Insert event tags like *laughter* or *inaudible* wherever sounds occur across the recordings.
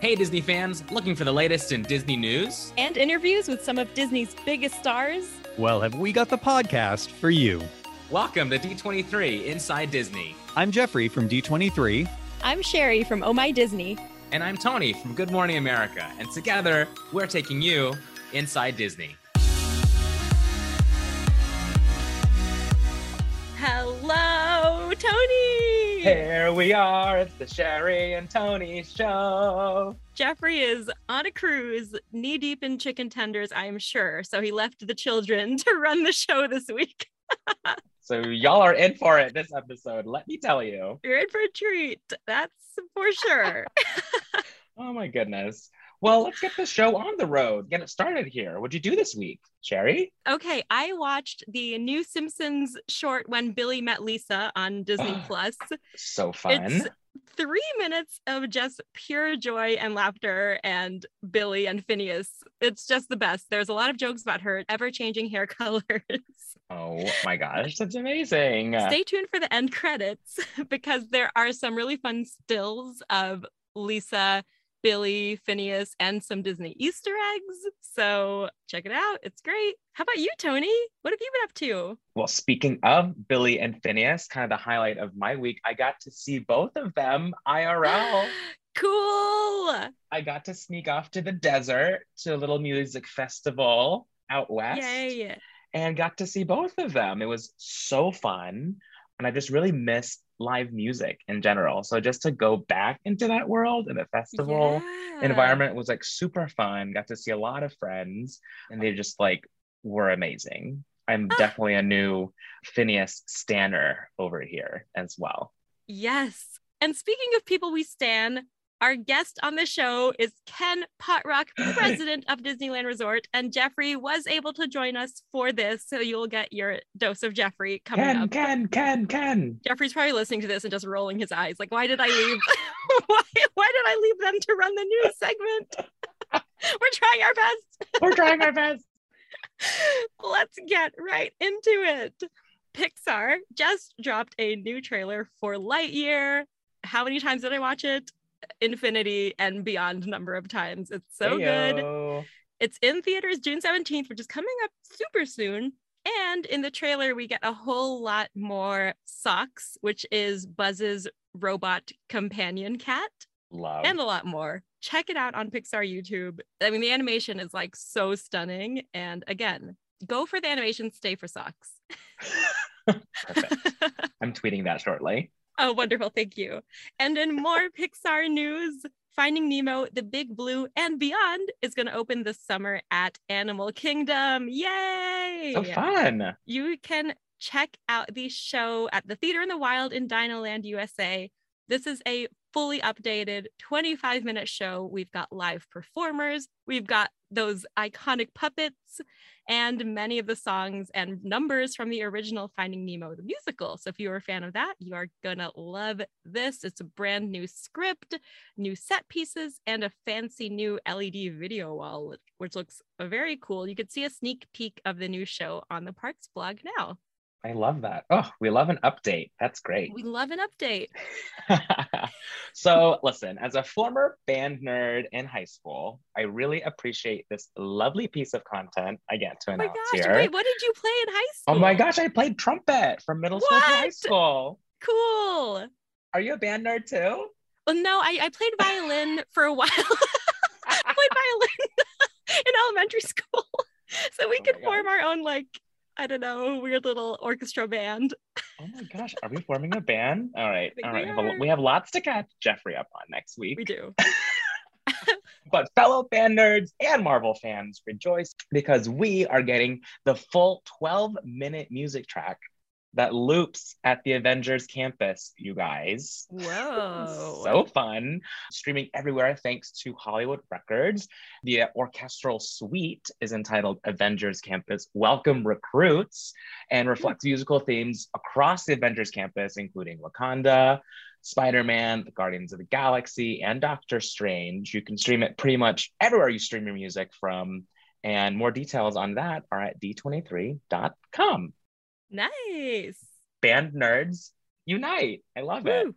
Hey, Disney fans, looking for the latest in Disney news? And interviews with some of Disney's biggest stars? Well, have we got the podcast for you? Welcome to D23 Inside Disney. I'm Jeffrey from D23. I'm Sherry from Oh My Disney. And I'm Tony from Good Morning America. And together, we're taking you inside Disney. Hello, Tony. Here we are. It's the Sherry and Tony show. Jeffrey is on a cruise, knee deep in chicken tenders, I am sure. So he left the children *laughs* to run the show this week. *laughs* so y'all are in for it this episode. Let me tell you. You're in for a treat. That's for sure. *laughs* oh my goodness. Well, let's get the show on the road. Get it started here. What'd you do this week, Sherry? Okay, I watched the new Simpsons short when Billie met Lisa on Disney *sighs* Plus. So fun. It's three minutes of just pure joy and laughter and Billie and Finneas. It's just the best. There's a lot of jokes about her ever-changing hair *laughs* colors. Oh my gosh, that's amazing. Stay tuned for the end credits *laughs* because there are some really fun stills of Lisa Billie, Finneas, and some Disney Easter eggs. So check it out. It's great. How about you, Tony? What have you been up to? Well, speaking of Billie and Finneas, kind of the highlight of my week, I got to see both of them IRL. *gasps* cool. I got to sneak off to the desert to a little music festival out west. Yay. And got to see both of them. It was so fun. And I just really missed live music in general. So just to go back into that world and the festival yeah. environment was like super fun. Got to see a lot of friends and they just like were amazing. I'm ah. definitely a new Finneas Stanner over here as well. Yes. And speaking of people we stan, our guest on the show is Ken Potrock, *laughs* president of Disneyland Resort, and Jeffrey was able to join us for this, so you'll get your dose of Jeffrey coming Ken, up. Ken, Ken, Ken. Jeffrey's probably listening to this and just rolling his eyes, like, "Why did I leave? *laughs* why, why did I leave them to run the news segment? *laughs* We're trying our best. We're trying our best. Let's get right into it." Pixar just dropped a new trailer for Lightyear. How many times did I watch it? Infinity and beyond number of times. It's so Heyo. good. It's in theaters June 17th, which is coming up super soon. And in the trailer, we get a whole lot more Sox, which is Buzz's robot companion cat. Love. And a lot more. Check it out on Pixar YouTube. I mean, the animation is like so stunning. And again, go for the animation, stay for Sox. *laughs* Perfect. *laughs* I'm tweeting that shortly. *laughs* Oh, wonderful. Thank you. And in more Pixar news, Finding Nemo, The Big Blue, and Beyond is going to open this summer at Animal Kingdom. Yay! So fun. You can check out the show at the Theater in the Wild in Dinoland, USA. This is a fully updated 25 minute show. We've got live performers, we've got those iconic puppets, and many of the songs and numbers from the original Finding Nemo, the musical. So if you're a fan of that, you are gonna love this. It's a brand new script, new set pieces, and a fancy new LED video wall, which looks very cool. You could see a sneak peek of the new show on the Parks blog now. I love that. Oh, we love an update. That's great. We love an update. *laughs* so, listen, as a former band nerd in high school, I really appreciate this lovely piece of content I get to announce oh my gosh, here. Wait, what did you play in high school? Oh my gosh, I played trumpet from middle what? school to high school. Cool. Are you a band nerd too? Well, no, I, I played violin *laughs* for a while. *laughs* I played violin in elementary school. So we oh could form our own like I don't know, weird little orchestra band. Oh my *laughs* gosh, are we forming a band? All right, all right. We, we have lots to catch Jeffrey up on next week. We do. *laughs* but fellow fan nerds and Marvel fans rejoice because we are getting the full 12 minute music track that loops at the Avengers campus, you guys. Whoa. so fun. Streaming everywhere thanks to Hollywood Records. The orchestral suite is entitled Avengers Campus Welcome Recruits and reflects hmm. musical themes across the Avengers campus, including Wakanda. Spider Man, the Guardians of the Galaxy, and Doctor Strange. You can stream it pretty much everywhere you stream your music from. And more details on that are at d23.com. Nice. Band nerds unite. I love Woo. it.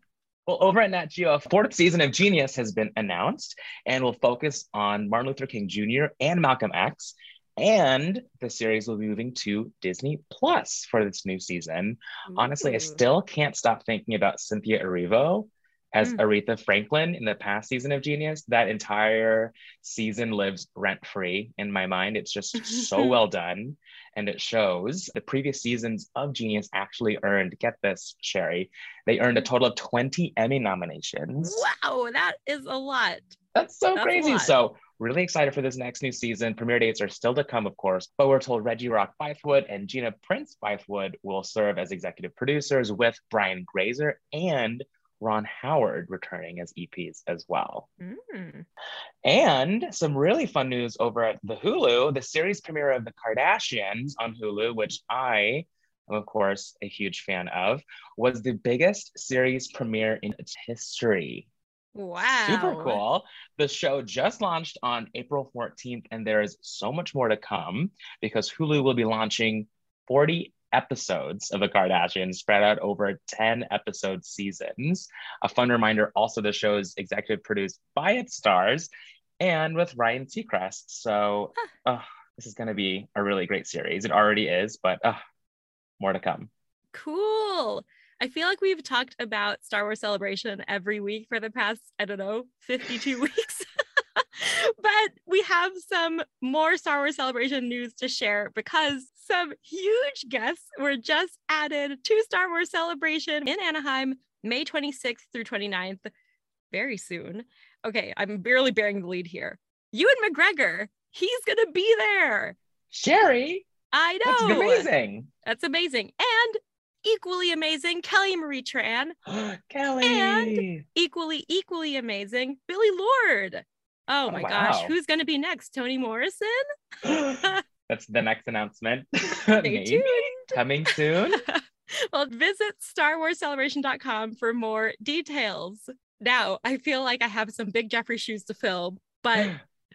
Well, over at Nat Geo, a fourth season of Genius has been announced and will focus on Martin Luther King Jr. and Malcolm X. And the series will be moving to Disney Plus for this new season. Honestly, I still can't stop thinking about Cynthia Erivo as Mm. Aretha Franklin in the past season of Genius. That entire season lives rent free in my mind. It's just so *laughs* well done. And it shows the previous seasons of Genius actually earned, get this, Sherry, they earned a total of 20 Emmy nominations. Wow, that is a lot. That's so That's crazy. So, really excited for this next new season. Premiere dates are still to come, of course, but we're told Reggie Rock Bythewood and Gina Prince Bythewood will serve as executive producers with Brian Grazer and Ron Howard returning as EPs as well. Mm. And some really fun news over at the Hulu, the series premiere of The Kardashians on Hulu, which I am, of course, a huge fan of, was the biggest series premiere in its history. Wow. Super cool. The show just launched on April 14th, and there is so much more to come because Hulu will be launching 40 episodes of The Kardashians spread out over 10 episode seasons. A fun reminder also, the show is executive produced by its stars and with Ryan Seacrest. So, uh, this is going to be a really great series. It already is, but uh, more to come. Cool. I feel like we've talked about Star Wars Celebration every week for the past, I don't know, 52 *laughs* weeks. But we have some more Star Wars Celebration news to share because some huge guests were just added to Star Wars Celebration in Anaheim, May 26th through 29th, very soon. Okay, I'm barely bearing the lead here. Ewan McGregor, he's going to be there. Sherry, I that's know. amazing. That's amazing. And equally amazing, Kelly Marie Tran. *gasps* Kelly. And Equally, equally amazing, Billie Lourd. Oh Oh, my wow. gosh, who's going to be next? Toni Morrison? *gasps* That's the next announcement. *laughs* *laughs* Stay tuned. Coming soon. *laughs* well, visit StarWarsCelebration.com for more details. Now, I feel like I have some big Jeffrey shoes to fill, but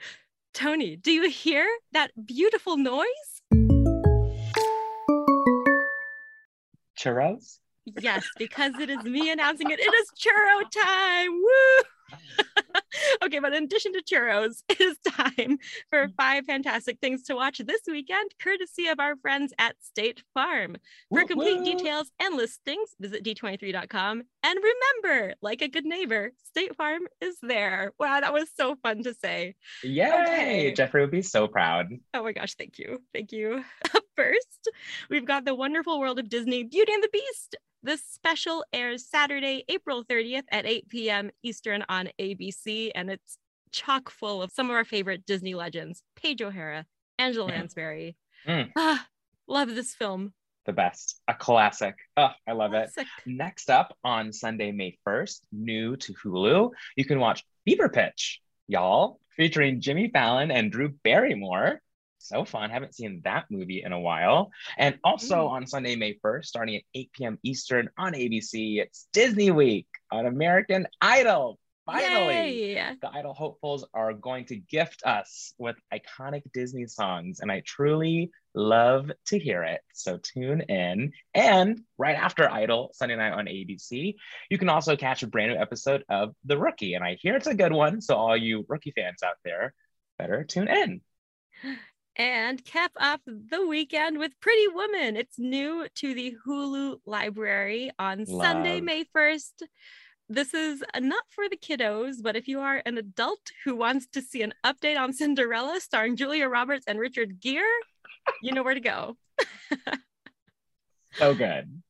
*gasps* Tony, do you hear that beautiful noise? Churros? Yes, because it is me announcing it. It is churro time. Woo! *laughs* okay, but in addition to churros, *laughs* it is time for mm. five fantastic things to watch this weekend, courtesy of our friends at State Farm. For complete details and listings, visit d23.com. And remember, like a good neighbor, State Farm is there. Wow, that was so fun to say. Yay! Okay. Jeffrey would be so proud. Oh my gosh, thank you. Thank you. *laughs* First, we've got The Wonderful World of Disney Beauty and the Beast. This special airs Saturday, April 30th at 8 p.m. Eastern on ABC, and it's chock full of some of our favorite Disney legends Paige O'Hara, Angela Mm. Lansbury. Mm. Ah, love this film. The best. A classic. Oh, I love it. Next up on Sunday, May 1st, new to Hulu, you can watch Fever Pitch, y'all, featuring Jimmy Fallon and Drew Barrymore. So fun. Haven't seen that movie in a while. And also Mm. on Sunday, May 1st, starting at 8 p.m. Eastern on ABC, it's Disney Week on American Idol. Finally. Yay. The Idol hopefuls are going to gift us with iconic Disney songs, and I truly love to hear it. So tune in. And right after Idol, Sunday night on ABC, you can also catch a brand new episode of The Rookie. And I hear it's a good one. So, all you rookie fans out there, better tune in. *gasps* *laughs* and cap off the weekend with Pretty Woman. It's new to the Hulu library on Sunday, May 1st. This is not for the kiddos, but if you are an adult who wants to see an update on Cinderella starring Julia Roberts and Richard Gere, you know where to go. So good.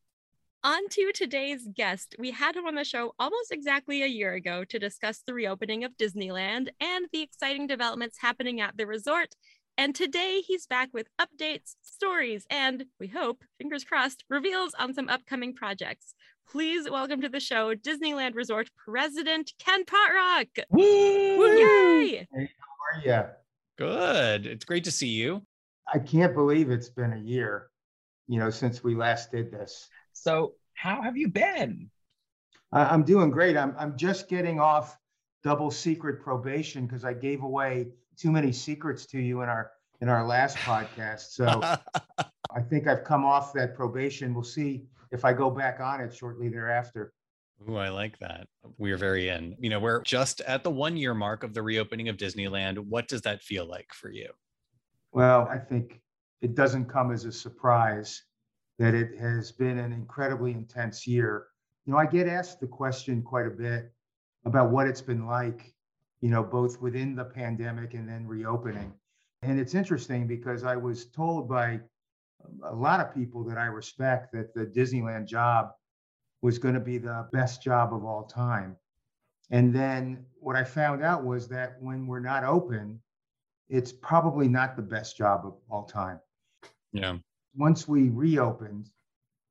On to today's guest. We had him on the show almost exactly a year ago to discuss the reopening of Disneyland and the exciting developments happening at the resort. And today he's back with updates, stories, and we hope, fingers crossed, reveals on some upcoming projects. Please welcome to the show Disneyland Resort President Ken Potrock. Woo! Yay! Hey, how are you? Good. It's great to see you. I can't believe it's been a year, you know, since we last did this. So, how have you been? I, I'm doing great. I'm I'm just getting off double secret probation because I gave away too many secrets to you in our in our last podcast. So *laughs* I think I've come off that probation. We'll see if I go back on it shortly thereafter. Ooh, I like that. We are very in. You know, we're just at the one year mark of the reopening of Disneyland. What does that feel like for you? Well, I think it doesn't come as a surprise that it has been an incredibly intense year. You know, I get asked the question quite a bit about what it's been like, you know, both within the pandemic and then reopening. And it's interesting because I was told by a lot of people that I respect that the Disneyland job was going to be the best job of all time. And then what I found out was that when we're not open, it's probably not the best job of all time. Yeah. Once we reopened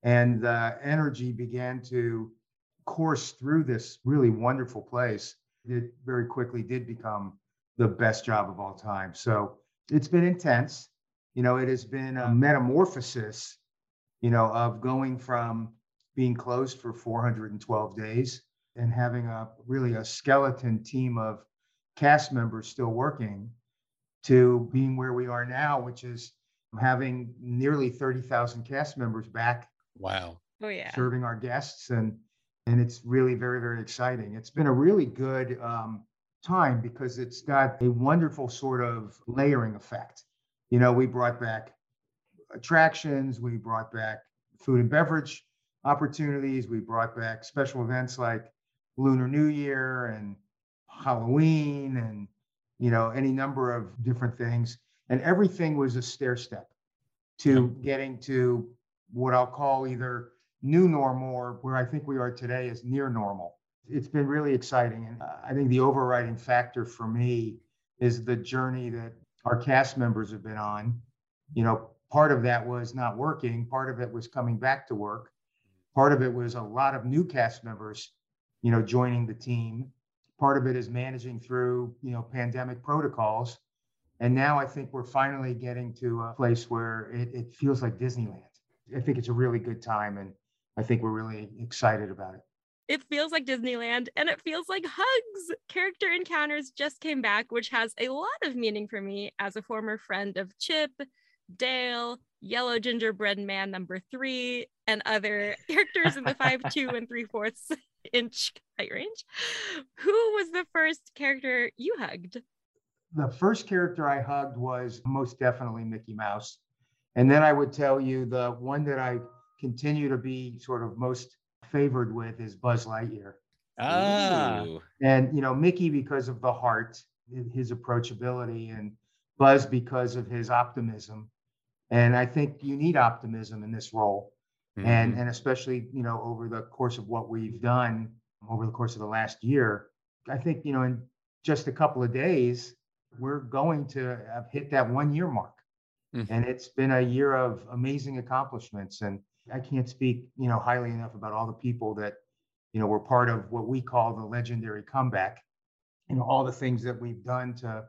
and the energy began to course through this really wonderful place, it very quickly did become the best job of all time. So it's been intense. You know, it has been a metamorphosis, you know, of going from being closed for 412 days and having a really a skeleton team of cast members still working to being where we are now, which is having nearly 30,000 cast members back. Wow. Oh yeah. Serving our guests and and it's really very very exciting. It's been a really good um, time because it's got a wonderful sort of layering effect. You know, we brought back attractions, we brought back food and beverage opportunities, we brought back special events like Lunar New Year and Halloween and you know any number of different things and everything was a stair step to getting to what I'll call either new normal or where I think we are today is near normal. It's been really exciting. And uh, I think the overriding factor for me is the journey that our cast members have been on. You know, part of that was not working, part of it was coming back to work, part of it was a lot of new cast members, you know, joining the team. Part of it is managing through, you know, pandemic protocols. And now I think we're finally getting to a place where it, it feels like Disneyland. I think it's a really good time and I think we're really excited about it. It feels like Disneyland and it feels like hugs. Character Encounters just came back, which has a lot of meaning for me as a former friend of Chip, Dale, Yellow Gingerbread Man number three, and other *laughs* characters in the five, two, and three fourths *laughs* inch height range. Who was the first character you hugged? The first character I hugged was most definitely Mickey Mouse. And then I would tell you the one that I continue to be sort of most favored with is Buzz Lightyear. Ah. Ooh. And, you know, Mickey because of the heart, his approachability, and Buzz because of his optimism. And I think you need optimism in this role. And, Mhm. and especially, you know, over the course of what we've done over the course of the last year, I think, you know, in just a couple of days, we're going to have hit that one year mark. Mhm. And it's been a year of amazing accomplishments. And I can't speak, you know, highly enough about all the people that, you know, were part of what we call the legendary comeback. You know, all the things that we've done to,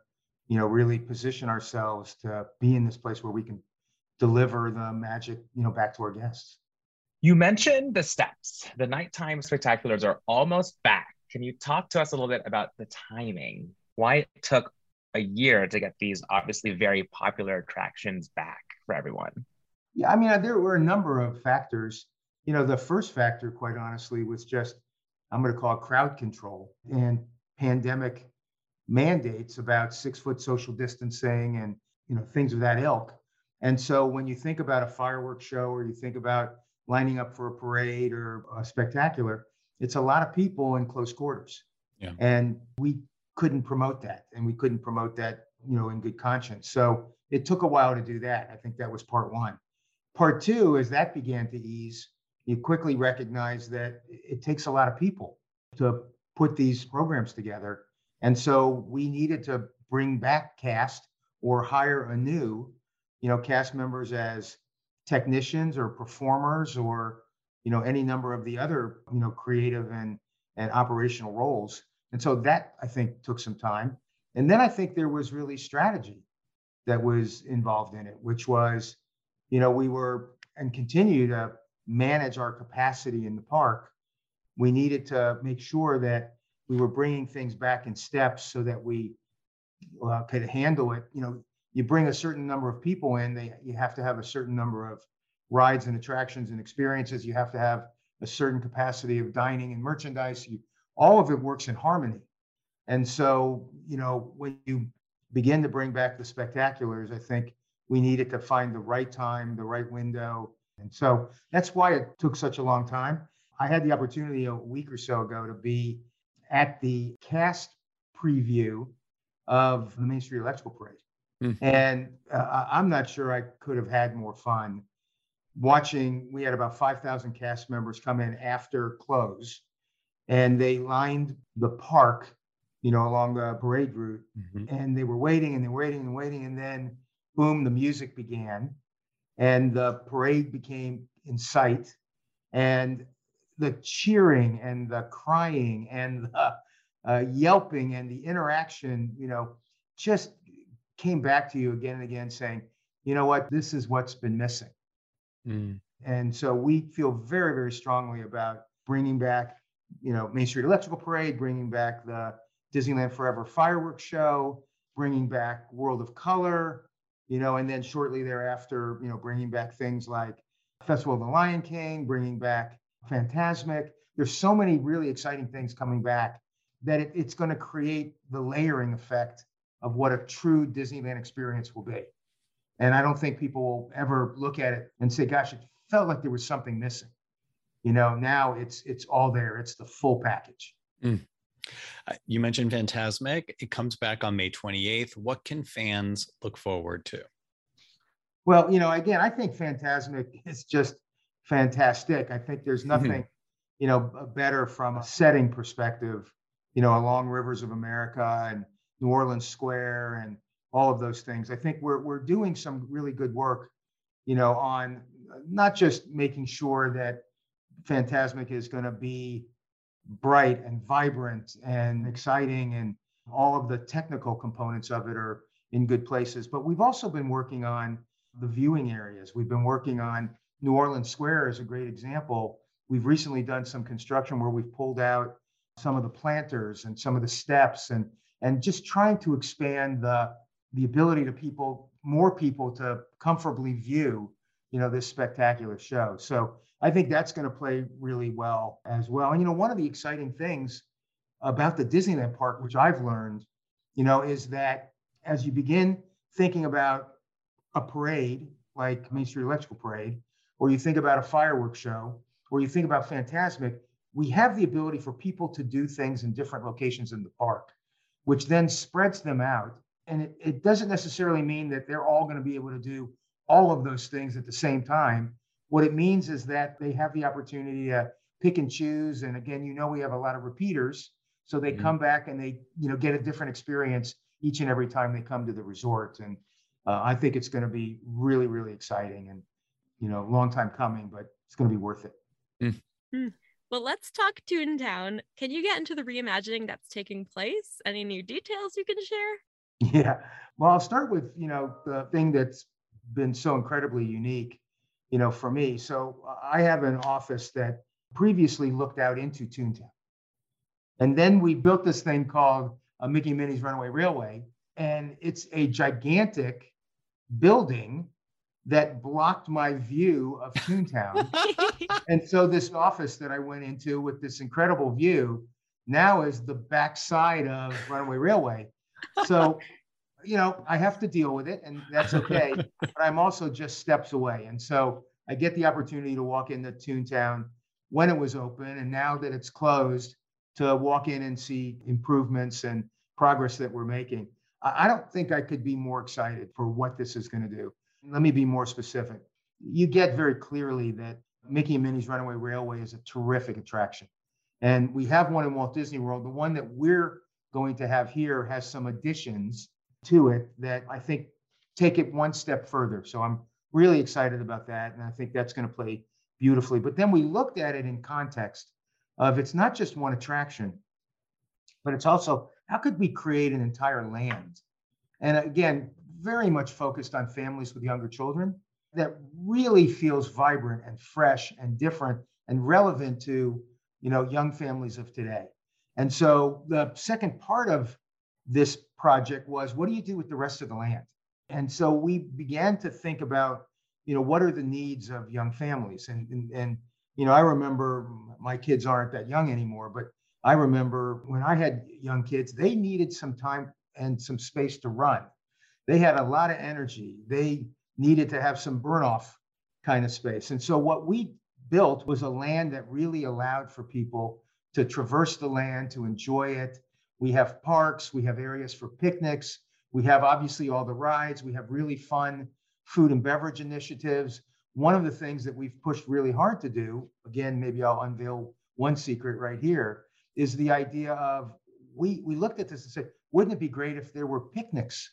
you know, really position ourselves to be in this place where we can deliver the magic, you know, back to our guests. You mentioned the steps. The nighttime spectaculars are almost back. Can you talk to us a little bit about the timing? Why it took a year to get these obviously very popular attractions back for everyone? Yeah, I mean, there were a number of factors. You know, the first factor, quite honestly, was just, I'm going to call it crowd control and pandemic mandates about six foot social distancing and, you know, things of that ilk. And so when you think about a fireworks show or you think about lining up for a parade or a spectacular, it's a lot of people in close quarters. Yeah. And we couldn't promote that and we couldn't promote that, you know, in good conscience. So it took a while to do that. I think that was part one. Part two, as that began to ease, you quickly recognize that it takes a lot of people to put these programs together. And so we needed to bring back cast or hire anew, you know, cast members as technicians or performers or, you know, any number of the other, you know, creative and, and operational roles. And so that I think took some time. And then I think there was really strategy that was involved in it, which was, you know, we were and continue to manage our capacity in the park. We needed to make sure that we were bringing things back in steps so that we uh, could handle it. You know, you bring a certain number of people in, they you have to have a certain number of rides and attractions and experiences. You have to have a certain capacity of dining and merchandise. You, all of it works in harmony. And so, you know, when you begin to bring back the spectaculars, I think we needed to find the right time, the right window. And so that's why it took such a long time. I had the opportunity a week or so ago to be at the cast preview of the Main Street Electrical Parade. Mm. And uh, I'm not sure I could have had more fun watching. We had about 5,000 cast members come in after close, and they lined the park, you know, along the parade route. Mm-hmm. And they were waiting and they were waiting and waiting. And then, boom, the music began, and the parade became in sight. And the cheering and the crying and the uh, yelping and the interaction, you know, just came back to you again and again saying, you know what, this is what's been missing. Mm. And so we feel very, very strongly about bringing back, you know, Main Street Electrical Parade, bringing back the Disneyland Forever fireworks show, bringing back World of Color, you know, and then shortly thereafter, you know, bringing back things like Festival of the Lion King, bringing back Fantasmic. There's so many really exciting things coming back that it, it's going to create the layering effect of what a true Disneyland experience will be. And I don't think people will ever look at it and say, gosh, it felt like there was something missing. You know, now it's it's all there. It's the full package. Mm. Uh, you mentioned Fantasmic. It comes back on May 28th. What can fans look forward to? Well, you know, again, I think Fantasmic *laughs* is just fantastic. I think there's mm-hmm. nothing, mm-hmm. you know, better from a setting perspective, you know, along rivers of America and New Orleans Square and all of those things. I think we're we're doing some really good work, you know, on not just making sure that Fantasmic is going to be bright and vibrant and exciting and all of the technical components of it are in good places, but we've also been working on the viewing areas. We've been working on New Orleans Square is a great example. We've recently done some construction where we've pulled out some of the planters and some of the steps and and just trying to expand the the ability to people more people to comfortably view you know this spectacular show so i think that's going to play really well as well and you know one of the exciting things about the disneyland park which i've learned you know is that as you begin thinking about a parade like main street electrical parade or you think about a fireworks show or you think about fantasmic we have the ability for people to do things in different locations in the park which then spreads them out. And it, it doesn't necessarily mean that they're all going to be able to do all of those things at the same time. What it means is that they have the opportunity to pick and choose. And again, you know, we have a lot of repeaters. So they mm-hmm. come back and they, you know, get a different experience each and every time they come to the resort. And uh, I think it's going to be really, really exciting and, you know, long time coming, but it's going to be worth it. Mm. Well, let's talk Toontown. Can you get into the reimagining that's taking place? Any new details you can share? *laughs* Yeah. Well, I'll start with, you know, the thing that's been so incredibly unique, you know, for me. So uh, I have an office that previously looked out into Toontown. And then we built this thing called a uh, Mickey Minnie's Runaway Railway. And it's a gigantic building that blocked my view of Toontown. *laughs* and so this office that I went into with this incredible view now is the backside of Runaway Railway. So, you know, I have to deal with it and that's okay. *laughs* but I'm also just steps away. And so I get the opportunity to walk into Toontown when it was open and now that it's closed to walk in and see improvements and progress that we're making. I don't think I could be more excited for what this is going to do. Let me be more specific. You get very clearly that Mickey and Minnie's Runaway Railway is a terrific attraction. And we have one in Walt Disney World. The one that we're going to have here has some additions to it that I think take it one step further. So I'm really excited about that. And I think that's going to play beautifully. But then we looked at it in context of it's not just one attraction, but it's also how could we create an entire land? And again, very much focused on families with younger children that really feels vibrant and fresh and different and relevant to you know young families of today and so the second part of this project was what do you do with the rest of the land and so we began to think about you know what are the needs of young families and and, and You know, I remember my kids aren't that young anymore, but I remember when I had young kids, they needed some time and some space to run. They had a lot of energy. They needed to have some burn off kind of space. And so what we built was a land that really allowed for people to traverse the land, to enjoy it. We have parks, we have areas for picnics, we have obviously all the rides, we have really fun food and beverage initiatives. One of the things that we've pushed really hard to do, again, maybe I'll unveil one secret right here, is the idea of we we looked at this and said, wouldn't it be great if there were picnics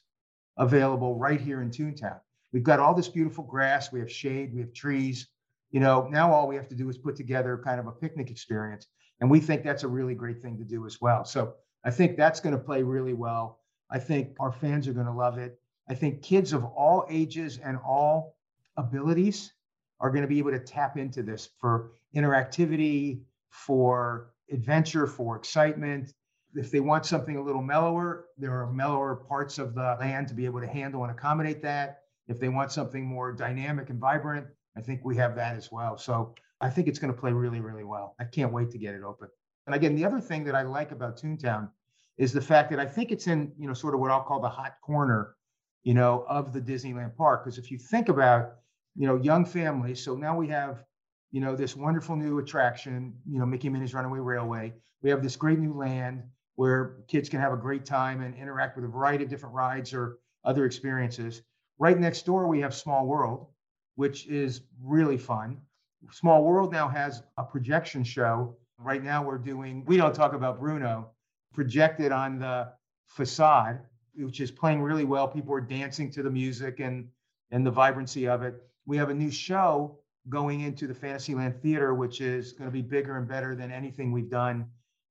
available right here in Toontown? We've got all this beautiful grass, we have shade, we have trees. You know, now all we have to do is put together kind of a picnic experience. And we think that's a really great thing to do as well. So I think that's going to play really well. I think our fans are going to love it. I think kids of all ages and all abilities are going to be able to tap into this for interactivity, for adventure, for excitement. If they want something a little mellower, there are mellower parts of the land to be able to handle and accommodate that. If they want something more dynamic and vibrant, I think we have that as well. So I think it's going to play really, really well. I can't wait to get it open. And again, the other thing that I like about Toontown is the fact that I think it's in, you know, sort of what I'll call the hot corner, you know, of the Disneyland park. Because if you think about, you know, young families, so now we have, you know, this wonderful new attraction, you know, Mickey Minnie's Runaway Railway. We have this great new land where kids can have a great time and interact with a variety of different rides or other experiences. Right next door, we have Small World, which is really fun. Small World now has a projection show. Right now, we're doing, we don't talk about Bruno, projected on the facade, which is playing really well. People are dancing to the music and, and the vibrancy of it. We have a new show going into the Fantasyland Theater, which is going to be bigger and better than anything we've done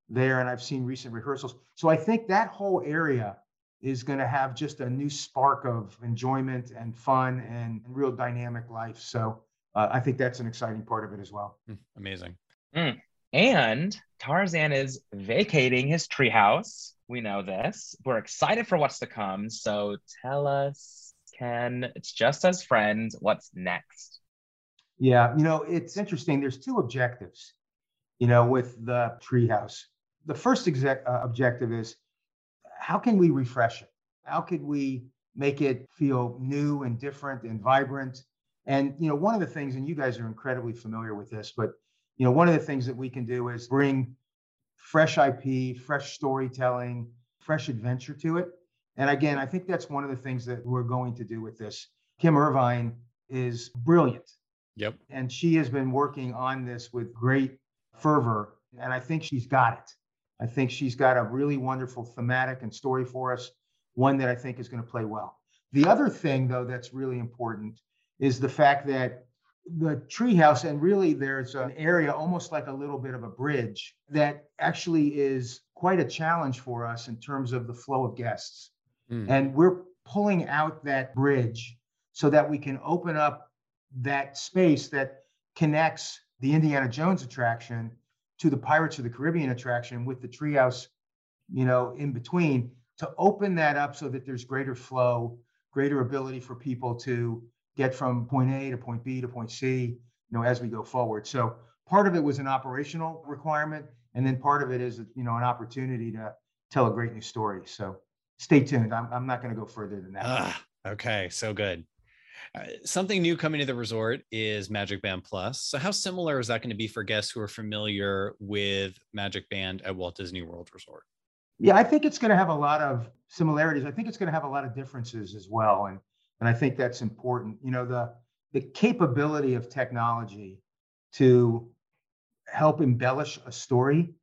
there. And I've seen recent rehearsals. So I think that whole area is going to have just a new spark of enjoyment and fun and real dynamic life. So uh, I think that's an exciting part of it as well. Hmm, amazing. Mm. And Tarzan is vacating his treehouse. We know this. We're excited for what's to come. So tell us, Ken, it's just as friends, what's next? Yeah, you know, it's interesting. There's two objectives, you know, with the treehouse. The first exec- uh, objective is how can we refresh it? How could we make it feel new and different and vibrant? And you know, one of the things, and you guys are incredibly familiar with this, but you know, one of the things that we can do is bring fresh IP, fresh storytelling, fresh adventure to it. And again, I think that's one of the things that we're going to do with this. Kim Irvine is brilliant. Yep. And she has been working on this with great fervor. And I think she's got it. I think she's got a really wonderful thematic and story for us, one that I think is going to play well. The other thing, though, that's really important is the fact that the treehouse, and really there's an area almost like a little bit of a bridge that actually is quite a challenge for us in terms of the flow of guests. Mm. And we're pulling out that bridge so that we can open up that space that connects the Indiana Jones attraction to the Pirates of the Caribbean attraction with the treehouse, you know, in between to open that up so that there's greater flow, greater ability for people to get from point A to point B to point C, you know, as we go forward. So part of it was an operational requirement, and then part of it is, you know, an opportunity to tell a great new story. So stay tuned. I'm, I'm not going to go further than that. Ah, okay, so good. Uh, something new coming to the resort is Magic Band Plus. So, how similar is that going to be for guests who are familiar with Magic Band at Walt Disney World Resort? Yeah, I think it's going to have a lot of similarities. I think it's going to have a lot of differences as well. And and I think that's important. You know, the the capability of technology to help embellish a story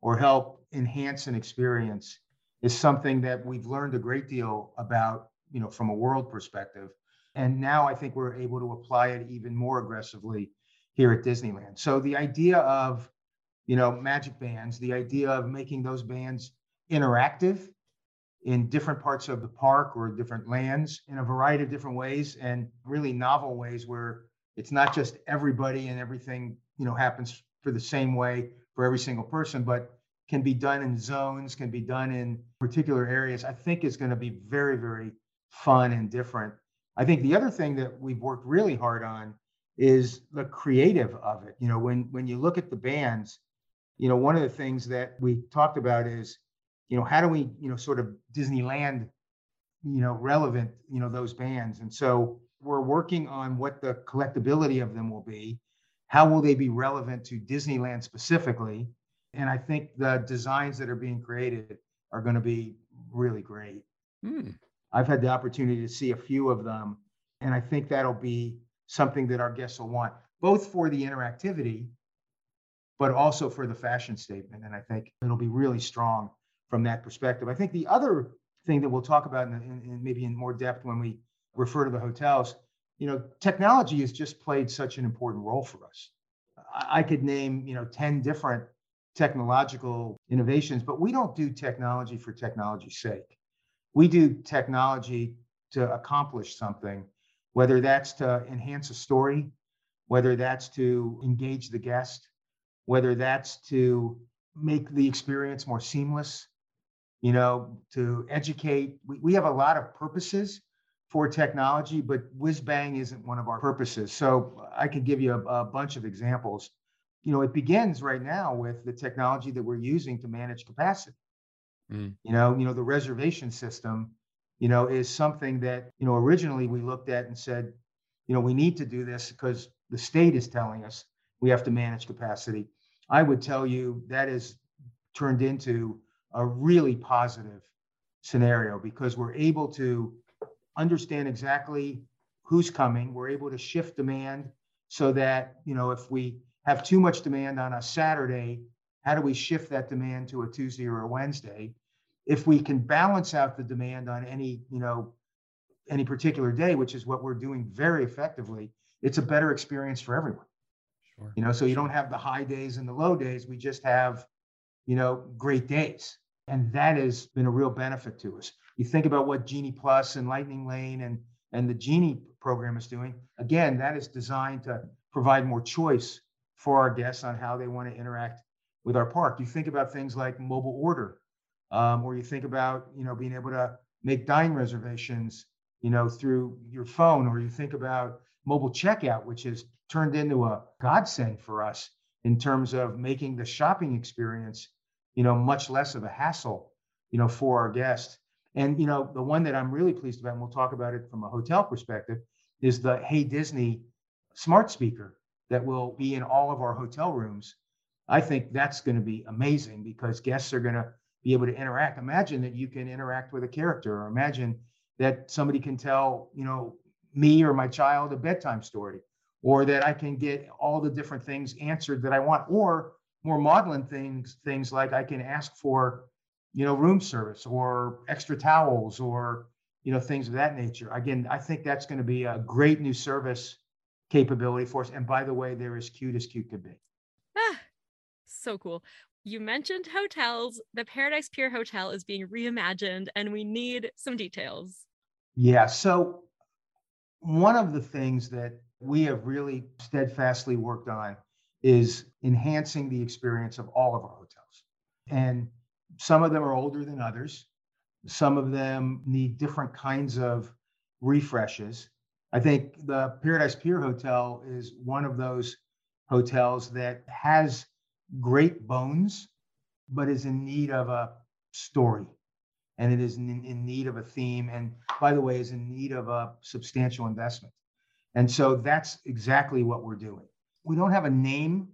or help enhance an experience is something that we've learned a great deal about, you know, from a world perspective. And now I think we're able to apply it even more aggressively here at Disneyland. So the idea of, you know, magic bands, the idea of making those bands interactive in different parts of the park or different lands in a variety of different ways and really novel ways where it's not just everybody and everything you know happens for the same way for every single person but can be done in zones can be done in particular areas i think is going to be very very fun and different i think the other thing that we've worked really hard on is the creative of it. You know, when when you look at the bands, you know, one of the things that we talked about is, you know, how do we, you know, sort of Disneyland, you know, relevant, you know, those bands. And so we're working on what the collectability of them will be. How will they be relevant to Disneyland specifically? And I think the designs that are being created are going to be really great. Hmm. I've had the opportunity to see a few of them, and I think that'll be something that our guests will want, both for the interactivity, but also for the fashion statement. And I think it'll be really strong from that perspective. I think the other thing that we'll talk about in, in, in maybe in more depth when we refer to the hotels, you know, technology has just played such an important role for us. I, I could name, you know, 10 different technological innovations, but we don't do technology for technology's sake. We do technology to accomplish something, whether that's to enhance a story, whether that's to engage the guest, whether that's to make the experience more seamless, you know, to educate. We, we have a lot of purposes for technology, but whiz bang isn't one of our purposes. So I could give you a, a bunch of examples you know, it begins right now with the technology that we're using to manage capacity. Mm. You know, you know, the reservation system, you know, is something that, you know, originally we looked at and said, you know, we need to do this because the state is telling us we have to manage capacity. I would tell you that is turned into a really positive scenario because we're able to understand exactly who's coming. We're able to shift demand so that, you know, if we have too much demand on a Saturday, how do we shift that demand to a Tuesday or a Wednesday? If we can balance out the demand on any, you know, any particular day, which is what we're doing very effectively, it's a better experience for everyone. Sure. You know, so you don't have the high days and the low days. We just have, you know, great days. And that has been a real benefit to us. You think about what Genie Plus and Lightning Lane and and the Genie program is doing. Again, that is designed to provide more choice for our guests on how they want to interact with our park. You think about things like mobile order, um, or you think about you know being able to make dine reservations, you know, through your phone, or you think about mobile checkout, which has turned into a godsend for us in terms of making the shopping experience, you know, much less of a hassle, you know, for our guests. And you know, the one that I'm really pleased about, and we'll talk about it from a hotel perspective, is the Hey Disney smart speaker that will be in all of our hotel rooms. I think that's going to be amazing because guests are going to be able to interact. Imagine that you can interact with a character, or imagine that somebody can tell, you know, me or my child a bedtime story, or that I can get all the different things answered that I want, or more maudlin things, things like I can ask for, you know, room service or extra towels or, you know, things of that nature. Again, I think that's going to be a great new service capability for us. And by the way, they're as cute as cute could be. Ah, so cool. You mentioned hotels. The Paradise Pier Hotel is being reimagined, and we need some details. Yeah. So, one of the things that we have really steadfastly worked on is enhancing the experience of all of our hotels. And some of them are older than others. Some of them need different kinds of refreshes. I think the Paradise Pier Hotel is one of those hotels that has great bones, but is in need of a story. And it is in, in need of a theme. And by the way, is in need of a substantial investment. And so that's exactly what we're doing. We don't have a name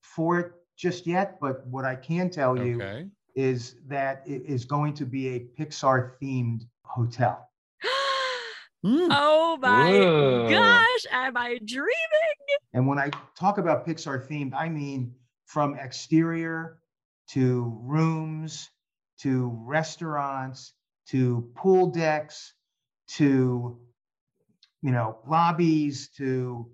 for it just yet, but what I can tell you okay. is that it is going to be a Pixar themed hotel. Mm. Oh my Whoa. gosh, am I dreaming? And when I talk about Pixar themed, I mean from exterior to rooms to restaurants to pool decks to you know lobbies to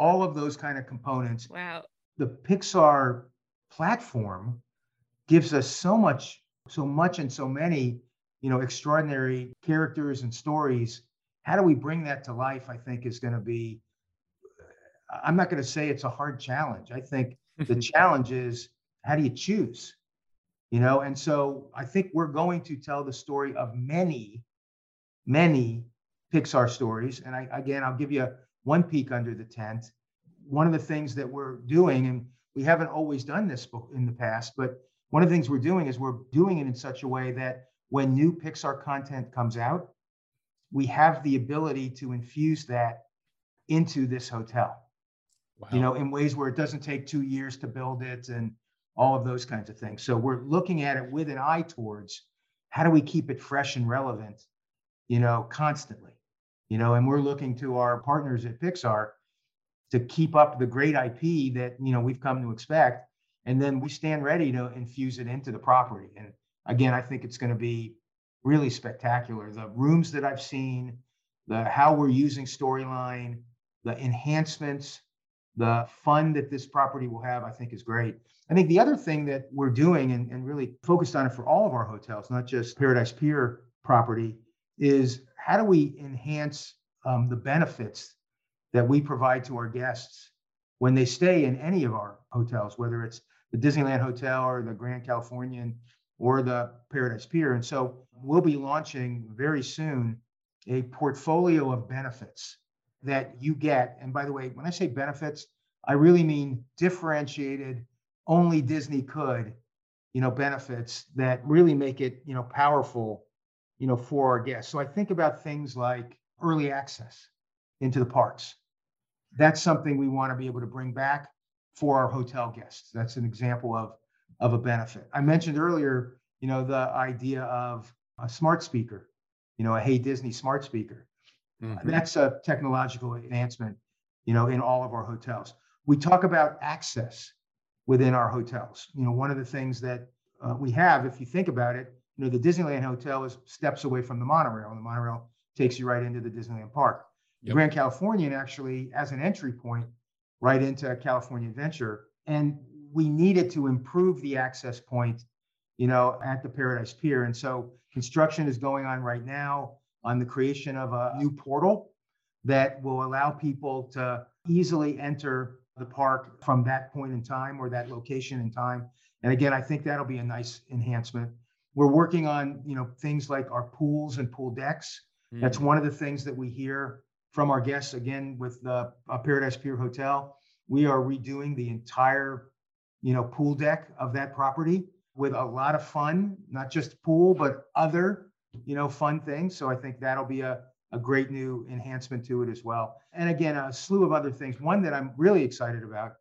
all of those kind of components. Wow. The Pixar platform gives us so much so much and so many you know extraordinary characters and stories how do we bring that to life? I think is going to be, I'm not going to say it's a hard challenge. I think *laughs* the challenge is how do you choose? You know, and so I think we're going to tell the story of many, many Pixar stories. And I, again, I'll give you one peek under the tent. one of the things that we're doing, and we haven't always done this in the past, but one of the things we're doing is we're doing it in such a way that when new Pixar content comes out, we have the ability to infuse that into this hotel. Wow. You know, in ways where it doesn't take two years to build it and all of those kinds of things. So we're looking at it with an eye towards how do we keep it fresh and relevant, you know, constantly. You know, and we're looking to our partners at Pixar to keep up the great IP that, you know, we've come to expect. And then we stand ready to infuse it into the property. And again, I think it's going to be really spectacular. The rooms that I've seen, the how we're using storyline, the enhancements, the fun that this property will have, I think is great. I think the other thing that we're doing and, and really focused on it for all of our hotels, not just Paradise Pier property, is how do we enhance um, the benefits that we provide to our guests when they stay in any of our hotels, whether it's the Disneyland Hotel or the Grand Californian or the Paradise Pier. And so we'll be launching very soon a portfolio of benefits that you get. And by the way, when I say benefits, I really mean differentiated, only Disney could, you know, benefits that really make it, you know, powerful, you know, for our guests. So I think about things like early access into the parks. That's something we want to be able to bring back for our hotel guests. That's an example of of a benefit. I mentioned earlier, you know, the idea of a smart speaker, you know, a Hey Disney smart speaker. Mm-hmm. That's a technological advancement, you know, in all of our hotels. We talk about access within our hotels. You know, one of the things that uh, we have, if you think about it, you know, the Disneyland Hotel is steps away from the monorail, and the monorail takes you right into the Disneyland Park. Yep. Grand Californian actually as an entry point right into California Adventure, and we needed to improve the access point, you know, at the Paradise Pier, and so construction is going on right now on the creation of a new portal that will allow people to easily enter the park from that point in time or that location in time. And again, I think that'll be a nice enhancement. We're working on, you know, things like our pools and pool decks. Mm. That's one of the things that we hear from our guests again with the uh, Paradise Pier Hotel. We are redoing the entire, you know, pool deck of that property with a lot of fun, not just pool, but other you know, fun things. So I think that'll be a, a great new enhancement to it as well. And again, a slew of other things. One that I'm really excited about,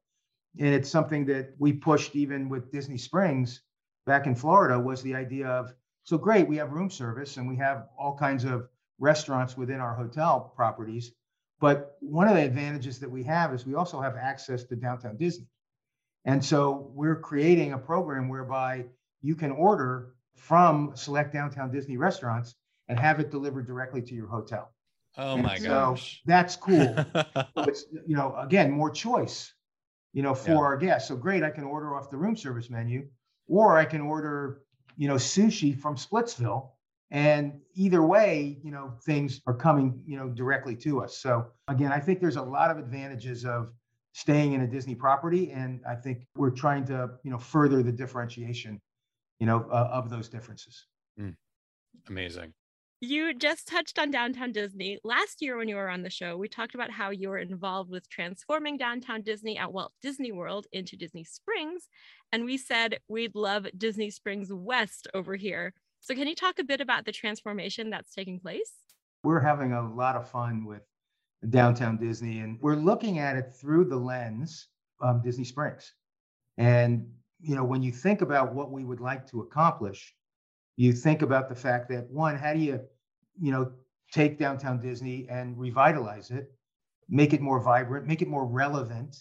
and it's something that we pushed even with Disney Springs back in Florida, was the idea of so great, we have room service and we have all kinds of restaurants within our hotel properties. But one of the advantages that we have is we also have access to downtown Disney. And so we're creating a program whereby you can order from select downtown Disney restaurants and have it delivered directly to your hotel. Oh my so gosh. That's cool. *laughs* it's you know, again, more choice, you know, for yeah. our guests. So great, I can order off the room service menu, or I can order, you know, sushi from Splitsville. And either way, you know, things are coming, you know, directly to us. So again, I think there's a lot of advantages of staying in a Disney property. And I think we're trying to, you know, further the differentiation you know, uh, of those differences. Mm. Amazing. You just touched on downtown Disney. Last year, when you were on the show, we talked about how you were involved with transforming downtown Disney at Walt Disney World into Disney Springs. And we said we'd love Disney Springs West over here. So, can you talk a bit about the transformation that's taking place? We're having a lot of fun with downtown Disney, and we're looking at it through the lens of Disney Springs. And you know, when you think about what we would like to accomplish, you think about the fact that one, how do you, you know, take downtown Disney and revitalize it, make it more vibrant, make it more relevant,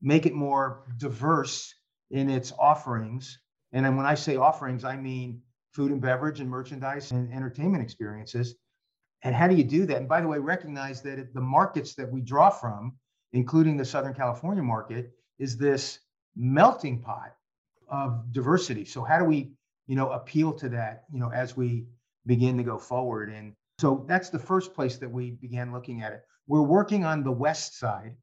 make it more diverse in its offerings. And then when I say offerings, I mean food and beverage and merchandise and entertainment experiences. And how do you do that? And by the way, recognize that the markets that we draw from, including the Southern California market, is this melting pot of diversity. So how do we, you know, appeal to that, you know, as we begin to go forward? And so that's the first place that we began looking at it. We're working on the west side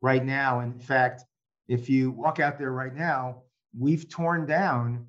right now. In fact, if you walk out there right now, we've torn down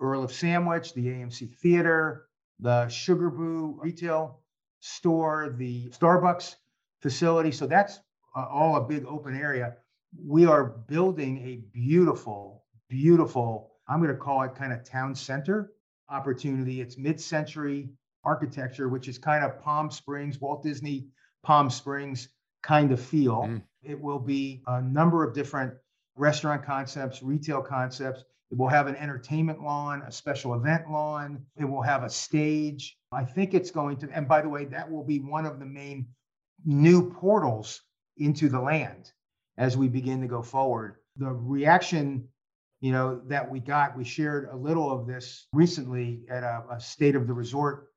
Earl of Sandwich, the AMC Theater, the Sugarboo retail store, the Starbucks facility. So that's uh, all a big open area. we are building a beautiful, beautiful, I'm going to call it kind of town center opportunity. It's mid century architecture, which is kind of Palm Springs, Walt Disney Palm Springs kind of feel. Mm. It will be a number of different restaurant concepts, retail concepts. It will have an entertainment lawn, a special event lawn. It will have a stage. I think it's going to, and by the way, that will be one of the main new portals into the land as we begin to go forward. The reaction, you know, that we got, we shared a little of this recently at a, a state of the resort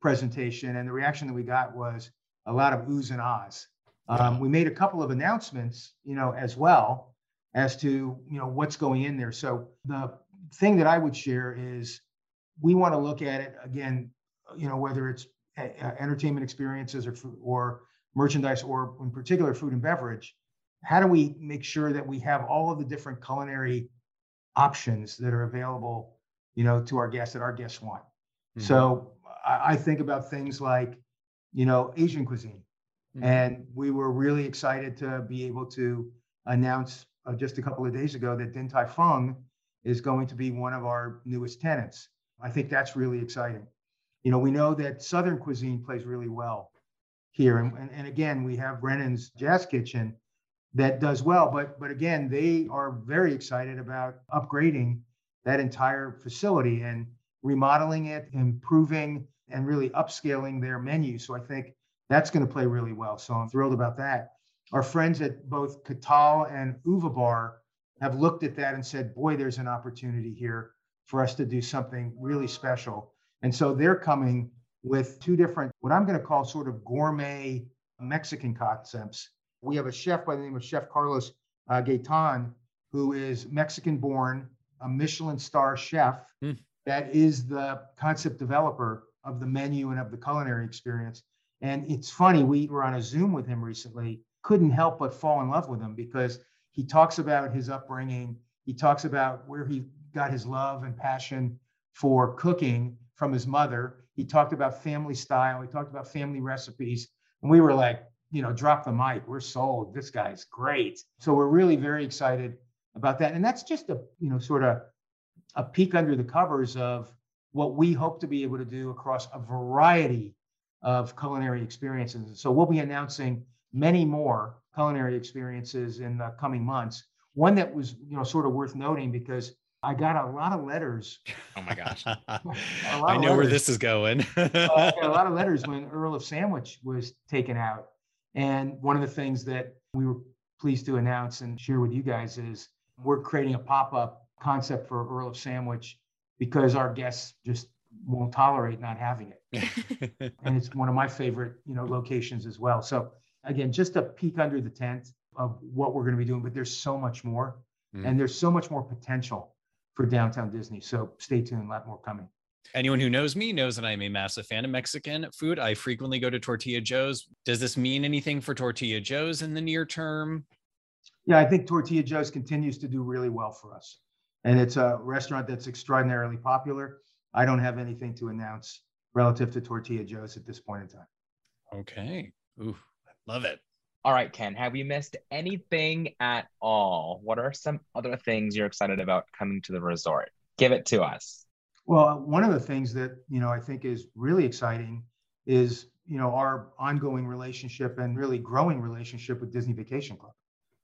presentation, and the reaction that we got was a lot of oohs and ahs. Um, we made a couple of announcements, you know, as well as to you know what's going in there. So the thing that I would share is we want to look at it again, you know, whether it's entertainment experiences or or merchandise or in particular food and beverage. How do we make sure that we have all of the different culinary options that are available, you know, to our guests that our guests want? Mm-hmm. So I, I think about things like, you know, Asian cuisine. Mm-hmm. And we were really excited to be able to announce uh, just a couple of days ago that Din Tai Fung is going to be one of our newest tenants. I think that's really exciting. You know, we know that Southern cuisine plays really well here. And, and, and again, we have Brennan's Jazz Kitchen that does well, but but again, they are very excited about upgrading that entire facility and remodeling it, improving and really upscaling their menu. So I think that's going to play really well. So I'm thrilled about that our friends at both Catal and Uva Bar have looked at that and said, boy, there's an opportunity here for us to do something really special. And so they're coming with two different, what I'm going to call sort of gourmet Mexican concepts. We have a chef by the name of Chef Carlos uh, Gaytán, who is Mexican born, a Michelin star chef mm. that is the concept developer of the menu and of the culinary experience. And it's funny, we were on a Zoom with him recently couldn't help but fall in love with him because he talks about his upbringing. He talks about where he got his love and passion for cooking from his mother. He talked about family style. He talked about family recipes. And we were like, you know, drop the mic. We're sold. This guy's great. So we're really very excited about that. And that's just a, you know, sort of a peek under the covers of what we hope to be able to do across a variety of culinary experiences. So we'll be announcing many more culinary experiences in the coming months. One that was, you know, sort of worth noting because I got a lot of letters. Oh my gosh. *laughs* I know where this is going. uh, a lot of *laughs* letters when Earl of Sandwich was taken out. And one of the things that we were pleased to announce and share with you guys is we're creating a pop-up concept for Earl of Sandwich because our guests just won't tolerate not having it. *laughs* *laughs* and it's one of my favorite, you know, locations as well. So again, just a peek under the tent of what we're going to be doing, but there's so much more. Mm. And there's so much more potential for downtown Disney. So stay tuned, a lot more coming. Anyone who knows me knows that I'm a massive fan of Mexican food. I frequently go to Tortilla Joe's. Does this mean anything for Tortilla Joe's in the near term? Yeah, I think Tortilla Joe's continues to do really well for us. And it's a restaurant that's extraordinarily popular. I don't have anything to announce relative to Tortilla Joe's at this point in time. Okay. Ooh, Love it. All right, Ken, have we missed anything at all? What are some other things you're excited about coming to the resort? Give it to us. Well, one of the things that, you know, I think is really exciting is, you know, our ongoing relationship and really growing relationship with Disney Vacation Club.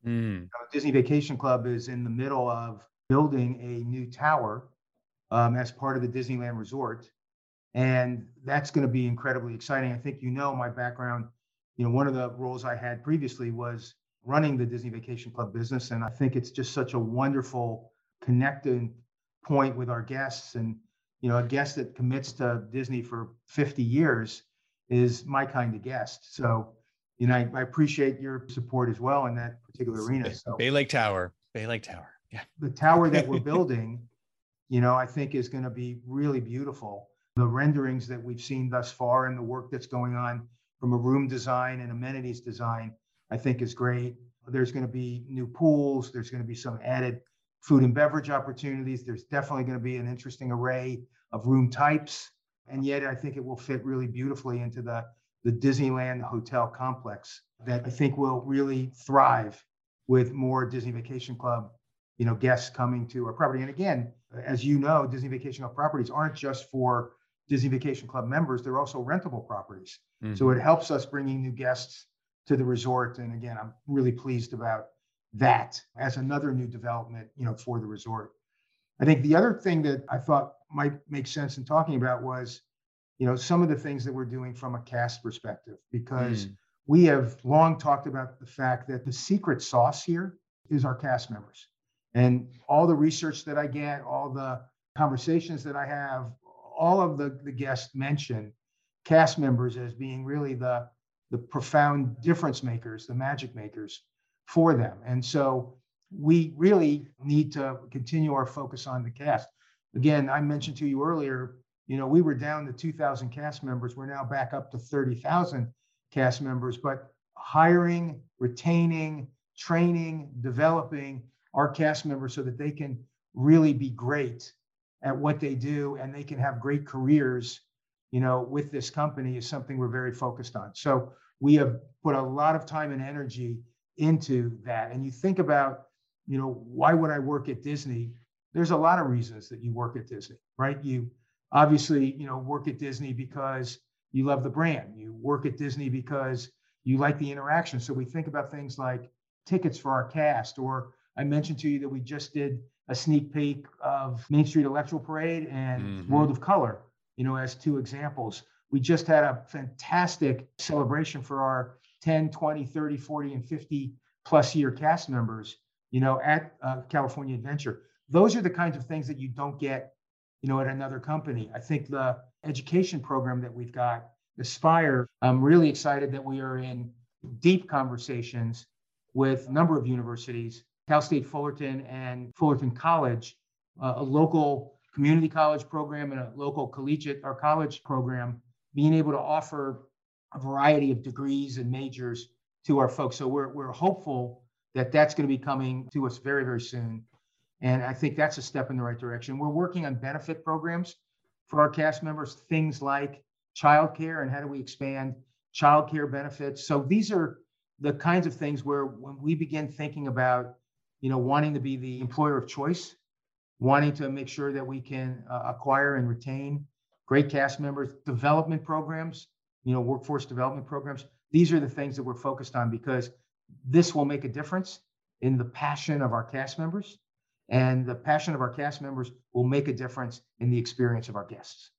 Mm. You know, Disney Vacation Club is in the middle of building a new tower um, as part of the Disneyland Resort. And that's going to be incredibly exciting. I think you know my background you know, one of the roles I had previously was running the Disney Vacation Club business. And I think it's just such a wonderful connecting point with our guests. And, you know, a guest that commits to Disney for 50 years is my kind of guest. So, you know, I, I appreciate your support as well in that particular arena. So Bay Lake Tower, Bay Lake Tower. Yeah. The tower that we're *laughs* building, you know, I think is going to be really beautiful. The renderings that we've seen thus far and the work that's going on from a room design and amenities design, I think is great. There's going to be new pools. There's going to be some added food and beverage opportunities. There's definitely going to be an interesting array of room types. And yet, I think it will fit really beautifully into the, the Disneyland hotel complex that I think will really thrive with more Disney Vacation Club, you know, guests coming to our property. And again, as you know, Disney Vacation Club properties aren't just for Disney Vacation Club members; they're also rentable properties. Mm-hmm. So it helps us bringing new guests to the resort. And again, I'm really pleased about that as another new development, you know, for the resort. I think the other thing that I thought might make sense in talking about was, you know, some of the things that we're doing from a cast perspective, because mm. we have long talked about the fact that the secret sauce here is our cast members. And all the research that I get, all the conversations that I have, all of the, the guests mention cast members as being really the, the profound difference makers, the magic makers for them. And so we really need to continue our focus on the cast. Again, I mentioned to you earlier, you know, we were down to 2,000 cast members. We're now back up to 30,000 cast members, but hiring, retaining, training, developing our cast members so that they can really be great at what they do and they can have great careers, you know, with this company is something we're very focused on. So we have put a lot of time and energy into that. And you think about, you know, why would I work at Disney? There's a lot of reasons that you work at Disney, right? You obviously, you know, work at Disney because you love the brand. You work at Disney because you like the interaction. So we think about things like tickets for our cast, or I mentioned to you that we just did a sneak peek of Main Street Electrical Parade and mm-hmm. World of Color, you know, as two examples. We just had a fantastic celebration for our 10, 20, 30, 40, and 50 plus year cast members, you know, at uh, California Adventure. Those are the kinds of things that you don't get, you know, at another company. I think the education program that we've got, Aspire, I'm really excited that we are in deep conversations with a number of universities, Cal State Fullerton and Fullerton College, uh, a local community college program and a local collegiate or college program, being able to offer a variety of degrees and majors to our folks. So we're, we're hopeful that that's going to be coming to us very, very soon. And I think that's a step in the right direction. We're working on benefit programs for our cast members, things like childcare and how do we expand childcare benefits. So these are the kinds of things where when we begin thinking about, you know, wanting to be the employer of choice, wanting to make sure that we can uh, acquire and retain great cast members, development programs, you know, workforce development programs. These are the things that we're focused on because this will make a difference in the passion of our cast members. And the passion of our cast members will make a difference in the experience of our guests.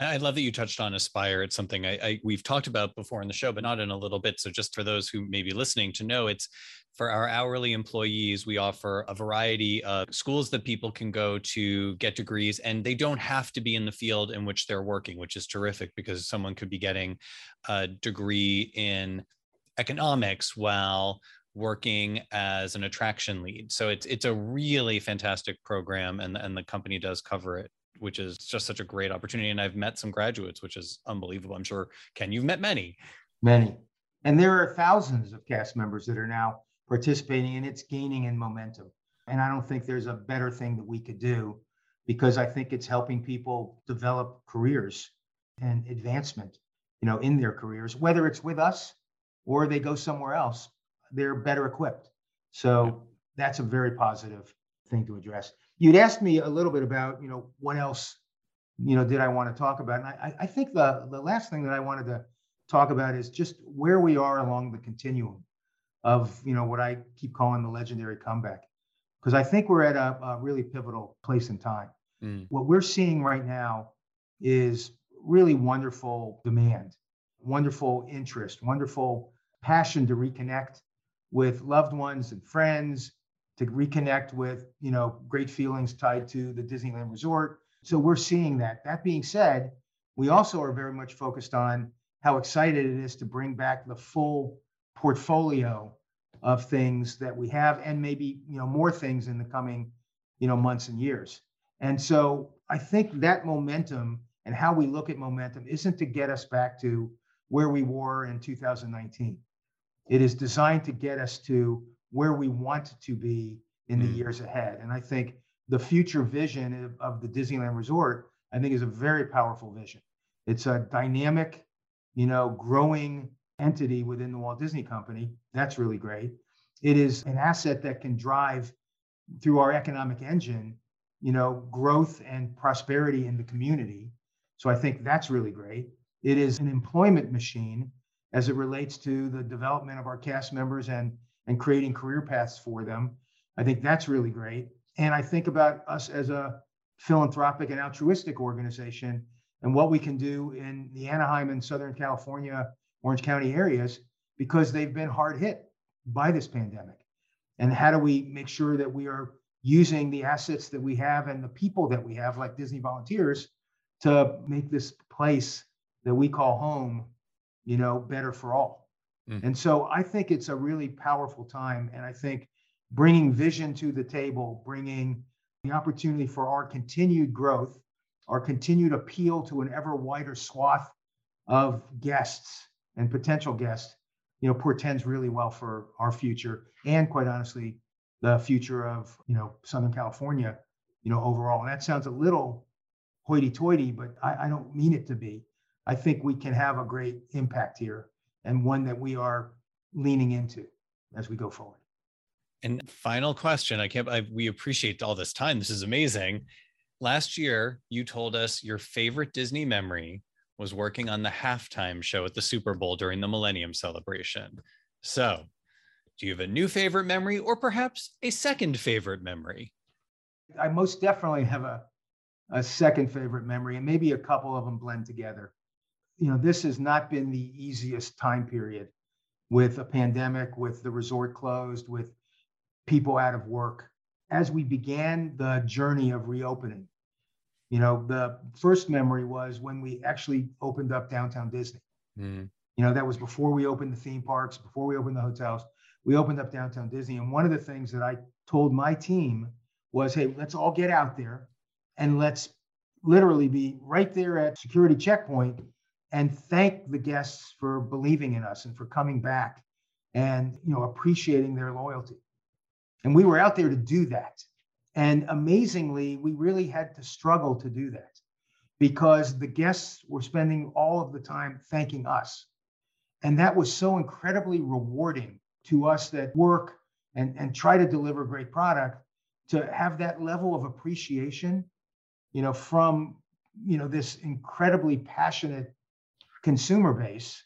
I love that you touched on Aspire. It's something I, I, we've talked about before in the show, but not in a little bit. So just for those who may be listening to know, it's for our hourly employees. We offer a variety of schools that people can go to get degrees, and they don't have to be in the field in which they're working, which is terrific because someone could be getting a degree in economics while working as an attraction lead. So it's it's a really fantastic program, and and the company does cover it which is just such a great opportunity. And I've met some graduates, which is unbelievable. I'm sure, Ken, you've met many. Many. And there are thousands of cast members that are now participating, and it's gaining in momentum. And I don't think there's a better thing that we could do because I think it's helping people develop careers and advancement, you know, in their careers, whether it's with us or they go somewhere else, they're better equipped. So that's a very positive thing to address you'd asked me a little bit about, you know, what else, you know, did I want to talk about? And I, I think the the last thing that I wanted to talk about is just where we are along the continuum of, you know, what I keep calling the legendary comeback, because I think we're at a, a, really pivotal place in time. Mm. What we're seeing right now is really wonderful demand, wonderful interest, wonderful passion to reconnect with loved ones and friends to reconnect with, you know, great feelings tied to the Disneyland Resort. So we're seeing that. That being said, we also are very much focused on how excited it is to bring back the full portfolio of things that we have and maybe, you know, more things in the coming, you know, months and years. And so I think that momentum and how we look at momentum isn't to get us back to where we were in 2019. It is designed to get us to where we want to be in the mm. years ahead. And I think the future vision of, of, the Disneyland Resort, I think, is a very powerful vision. It's a dynamic, you know, growing entity within the Walt Disney Company. That's really great. it is an asset that can drive through our economic engine, you know, growth and prosperity in the community. So I think that's really great. It is an employment machine as it relates to the development of our cast members and and creating career paths for them. I think that's really great. And I think about us as a philanthropic and altruistic organization and what we can do in the Anaheim and Southern California, Orange County areas because they've been hard hit by this pandemic. And how do we make sure that we are using the assets that we have and the people that we have, like Disney volunteers, to make this place that we call home, you know, better for all. Mm. And so I think it's a really powerful time. And I think bringing vision to the table, bringing the opportunity for our continued growth, our continued appeal to an ever wider swath of guests and potential guests, you know, portends really well for our future and quite honestly, the future of, you know, Southern California, you know, overall. And that sounds a little hoity-toity, but I, I don't mean it to be. I think we can have a great impact here and one that we are leaning into as we go forward. And final question, I can't I, we appreciate all this time. This is amazing. Last year, you told us your favorite Disney memory was working on the halftime show at the Super Bowl during the Millennium Celebration. So, do you have a new favorite memory or perhaps a second favorite memory? I most definitely have a, a second favorite memory, and maybe a couple of them blend together. You know, this has not been the easiest time period with a pandemic, with the resort closed, with people out of work. As we began the journey of reopening, you know, the first memory was when we actually opened up downtown Disney. Mm. You know, that was before we opened the theme parks, before we opened the hotels. We opened up downtown Disney. And one of the things that I told my team was, hey, let's all get out there and let's literally be right there at security checkpoint and thank the guests for believing in us and for coming back and you know appreciating their loyalty and we were out there to do that and amazingly, we really had to struggle to do that because the guests were spending all of the time thanking us. And that was so incredibly rewarding to us that work and, and try to deliver great product to have that level of appreciation, you know, from, you know, this incredibly passionate consumer base,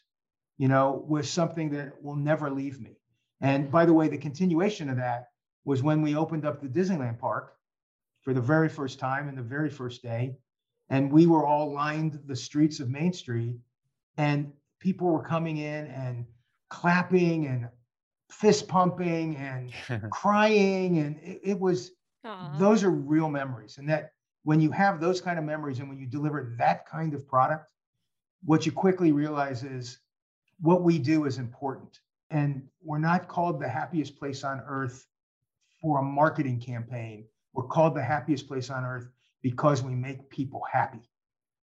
you know, was something that will never leave me. And by the way, the continuation of that was when we opened up the Disneyland park for the very first time and the very first day. And we were all lined the streets of Main Street, and people were coming in and clapping and fist pumping and *laughs* crying. And it, it was, Aww. those are real memories. And that when you have those kind of memories and when you deliver that kind of product, what you quickly realize is what we do is important. And we're not called the happiest place on earth for a marketing campaign. We're called the happiest place on earth because we make people happy.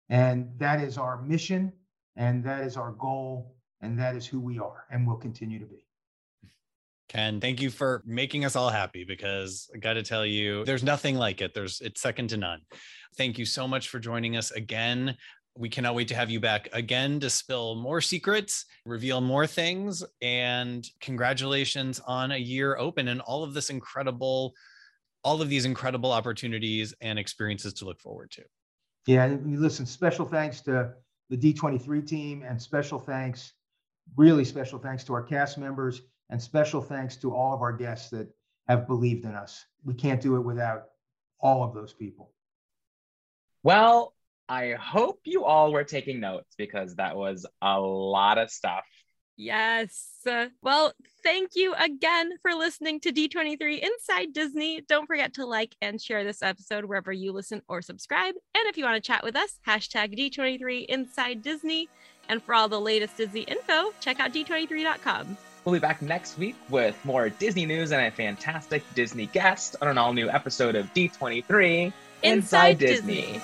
And that is our mission, and that is our goal, and that is who we are, and will continue to be. Ken, thank you for making us all happy because I got to tell you, there's nothing like it. There's it's second to none. Thank you so much for joining us again we cannot wait to have you back again to spill more secrets, reveal more things, and congratulations on a year open and all of this incredible, all of these incredible opportunities and experiences to look forward to. Yeah, listen, special thanks to the D23 team and special thanks, really special thanks to our cast members and special thanks to all of our guests that have believed in us. We can't do it without all of those people. Well, I hope you all were taking notes because that was a lot of stuff. Yes. Well, thank you again for listening to D23 Inside Disney. Don't forget to like and share this episode wherever you listen or subscribe. And if you want to chat with us, hashtag D23 Inside Disney. And for all the latest Disney info, check out D23.com. We'll be back next week with more Disney news and a fantastic Disney guest on an all new episode of D23 Inside, Inside Disney. Disney.